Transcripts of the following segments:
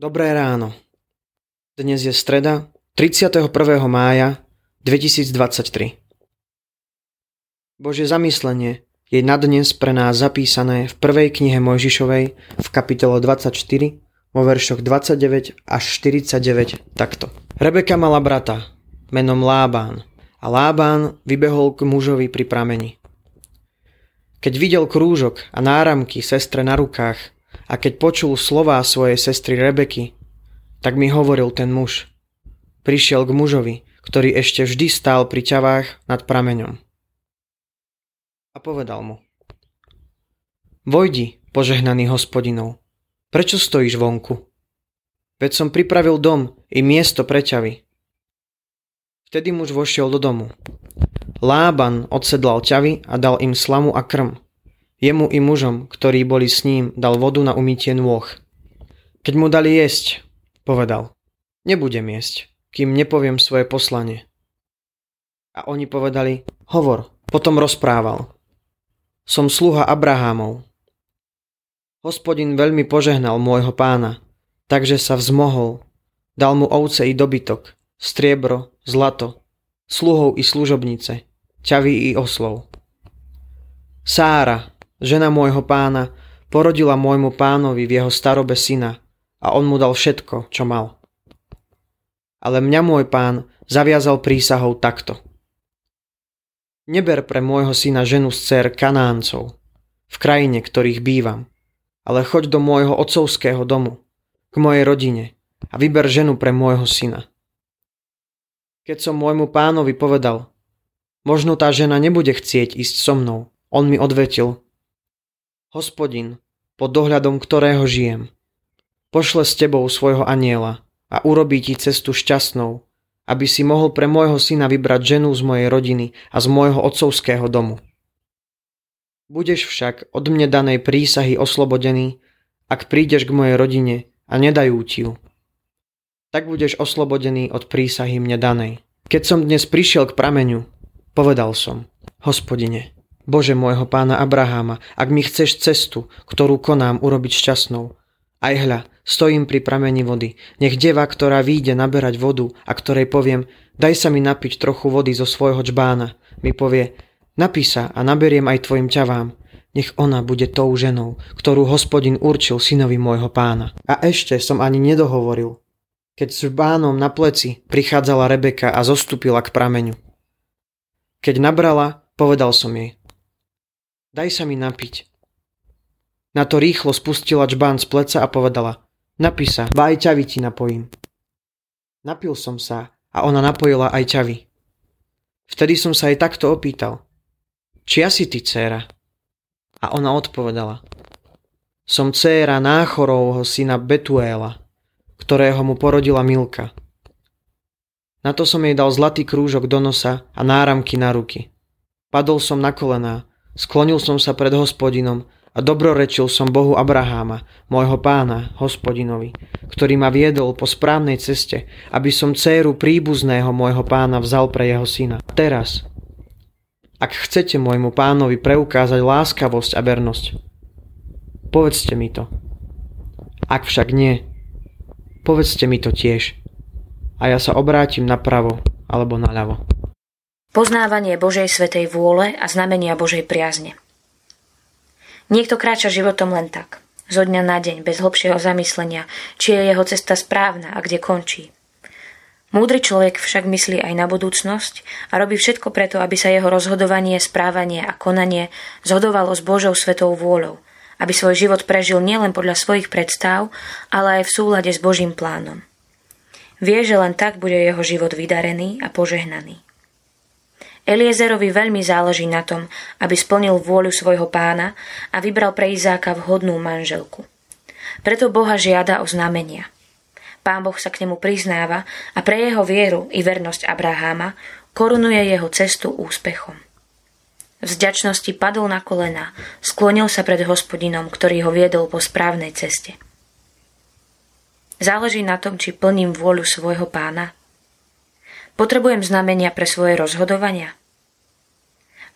Dobré ráno. Dnes je streda 31. mája 2023. Bože zamyslenie je na dnes pre nás zapísané v prvej knihe Mojžišovej v kapitole 24 vo veršoch 29 až 49 takto. Rebeka mala brata menom Lábán a Lábán vybehol k mužovi pri prameni. Keď videl krúžok a náramky sestre na rukách a keď počul slová svojej sestry Rebeky, tak mi hovoril ten muž. Prišiel k mužovi, ktorý ešte vždy stál pri ťavách nad prameňom. A povedal mu. Vojdi, požehnaný hospodinov, prečo stojíš vonku? Veď som pripravil dom i miesto pre ťavy. Vtedy muž vošiel do domu. Lában odsedlal ťavy a dal im slamu a krm. Jemu i mužom, ktorí boli s ním, dal vodu na umytie nôh. Keď mu dali jesť, povedal, nebudem jesť, kým nepoviem svoje poslanie. A oni povedali, hovor, potom rozprával. Som sluha Abrahámov. Hospodin veľmi požehnal môjho pána, takže sa vzmohol, dal mu ovce i dobytok, striebro, zlato, sluhov i služobnice, ťavy i oslov. Sára, Žena môjho pána porodila môjmu pánovi v jeho starobe syna a on mu dal všetko, čo mal. Ale mňa môj pán zaviazal prísahou takto. Neber pre môjho syna ženu z dcer Kanáncov, v krajine, ktorých bývam, ale choď do môjho otcovského domu, k mojej rodine a vyber ženu pre môjho syna. Keď som môjmu pánovi povedal, možno tá žena nebude chcieť ísť so mnou, on mi odvetil, Hospodin, pod dohľadom ktorého žijem, pošle s tebou svojho aniela a urobí ti cestu šťastnou, aby si mohol pre môjho syna vybrať ženu z mojej rodiny a z môjho otcovského domu. Budeš však od mne danej prísahy oslobodený, ak prídeš k mojej rodine a nedajú ti ju. Tak budeš oslobodený od prísahy mne danej. Keď som dnes prišiel k prameňu, povedal som, hospodine, Bože môjho pána Abraháma, ak mi chceš cestu, ktorú konám, urobiť šťastnou. Aj hľa, stojím pri prameni vody. Nech deva, ktorá vyjde naberať vodu a ktorej poviem, daj sa mi napiť trochu vody zo svojho čbána, mi povie, napí sa a naberiem aj tvojim ťavám. Nech ona bude tou ženou, ktorú hospodin určil synovi môjho pána. A ešte som ani nedohovoril. Keď s bánom na pleci prichádzala Rebeka a zostúpila k prameňu. Keď nabrala, povedal som jej, Daj sa mi napiť. Na to rýchlo spustila čbán z pleca a povedala Napí sa, ba aj ťavy ti napojím. Napil som sa a ona napojila aj ťavy. Vtedy som sa jej takto opýtal. Čia si ty, dcéra? A ona odpovedala. Som dcéra Náchorovho syna Betuéla, ktorého mu porodila Milka. Na to som jej dal zlatý krúžok do nosa a náramky na ruky. Padol som na kolená Sklonil som sa pred hospodinom a dobrorečil som Bohu Abraháma, môjho pána, hospodinovi, ktorý ma viedol po správnej ceste, aby som dceru príbuzného môjho pána vzal pre jeho syna. Teraz, ak chcete môjmu pánovi preukázať láskavosť a vernosť, povedzte mi to. Ak však nie, povedzte mi to tiež. A ja sa obrátim napravo alebo naľavo. Poznávanie Božej svetej vôle a znamenia Božej priazne. Niekto kráča životom len tak, zo dňa na deň, bez hlbšieho zamyslenia, či je jeho cesta správna a kde končí. Múdry človek však myslí aj na budúcnosť a robí všetko preto, aby sa jeho rozhodovanie, správanie a konanie zhodovalo s Božou svetou vôľou, aby svoj život prežil nielen podľa svojich predstav, ale aj v súlade s Božím plánom. Vie, že len tak bude jeho život vydarený a požehnaný. Eliezerovi veľmi záleží na tom, aby splnil vôľu svojho pána a vybral pre Izáka vhodnú manželku. Preto Boha žiada o znamenia. Pán Boh sa k nemu priznáva a pre jeho vieru i vernosť Abraháma korunuje jeho cestu úspechom. V zďačnosti padol na kolena, sklonil sa pred hospodinom, ktorý ho viedol po správnej ceste. Záleží na tom, či plním vôľu svojho pána Potrebujem znamenia pre svoje rozhodovania?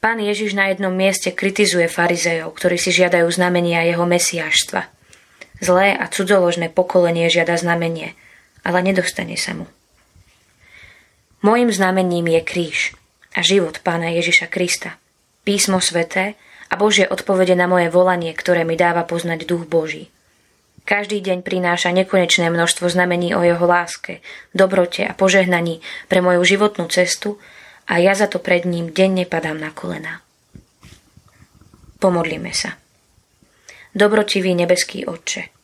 Pán Ježiš na jednom mieste kritizuje farizejov, ktorí si žiadajú znamenia jeho mesiáštva. Zlé a cudzoložné pokolenie žiada znamenie, ale nedostane sa mu. Mojím znamením je kríž a život pána Ježiša Krista, písmo sveté a Božie odpovede na moje volanie, ktoré mi dáva poznať duch Boží. Každý deň prináša nekonečné množstvo znamení o jeho láske, dobrote a požehnaní pre moju životnú cestu a ja za to pred ním denne padám na kolená. Pomodlíme sa. Dobrotivý nebeský Otče,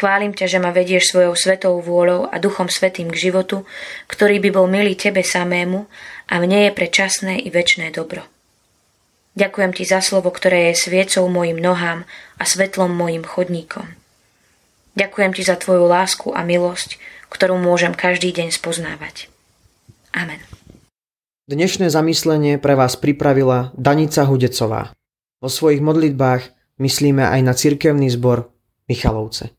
Chválim ťa, že ma vedieš svojou svetou vôľou a duchom svetým k životu, ktorý by bol milý tebe samému a mne je prečasné i väčné dobro. Ďakujem ti za slovo, ktoré je sviecou mojim nohám a svetlom mojim chodníkom. Ďakujem ti za tvoju lásku a milosť, ktorú môžem každý deň spoznávať. Amen. Dnešné zamyslenie pre vás pripravila Danica Hudecová. Vo svojich modlitbách myslíme aj na cirkevný zbor Michalovce.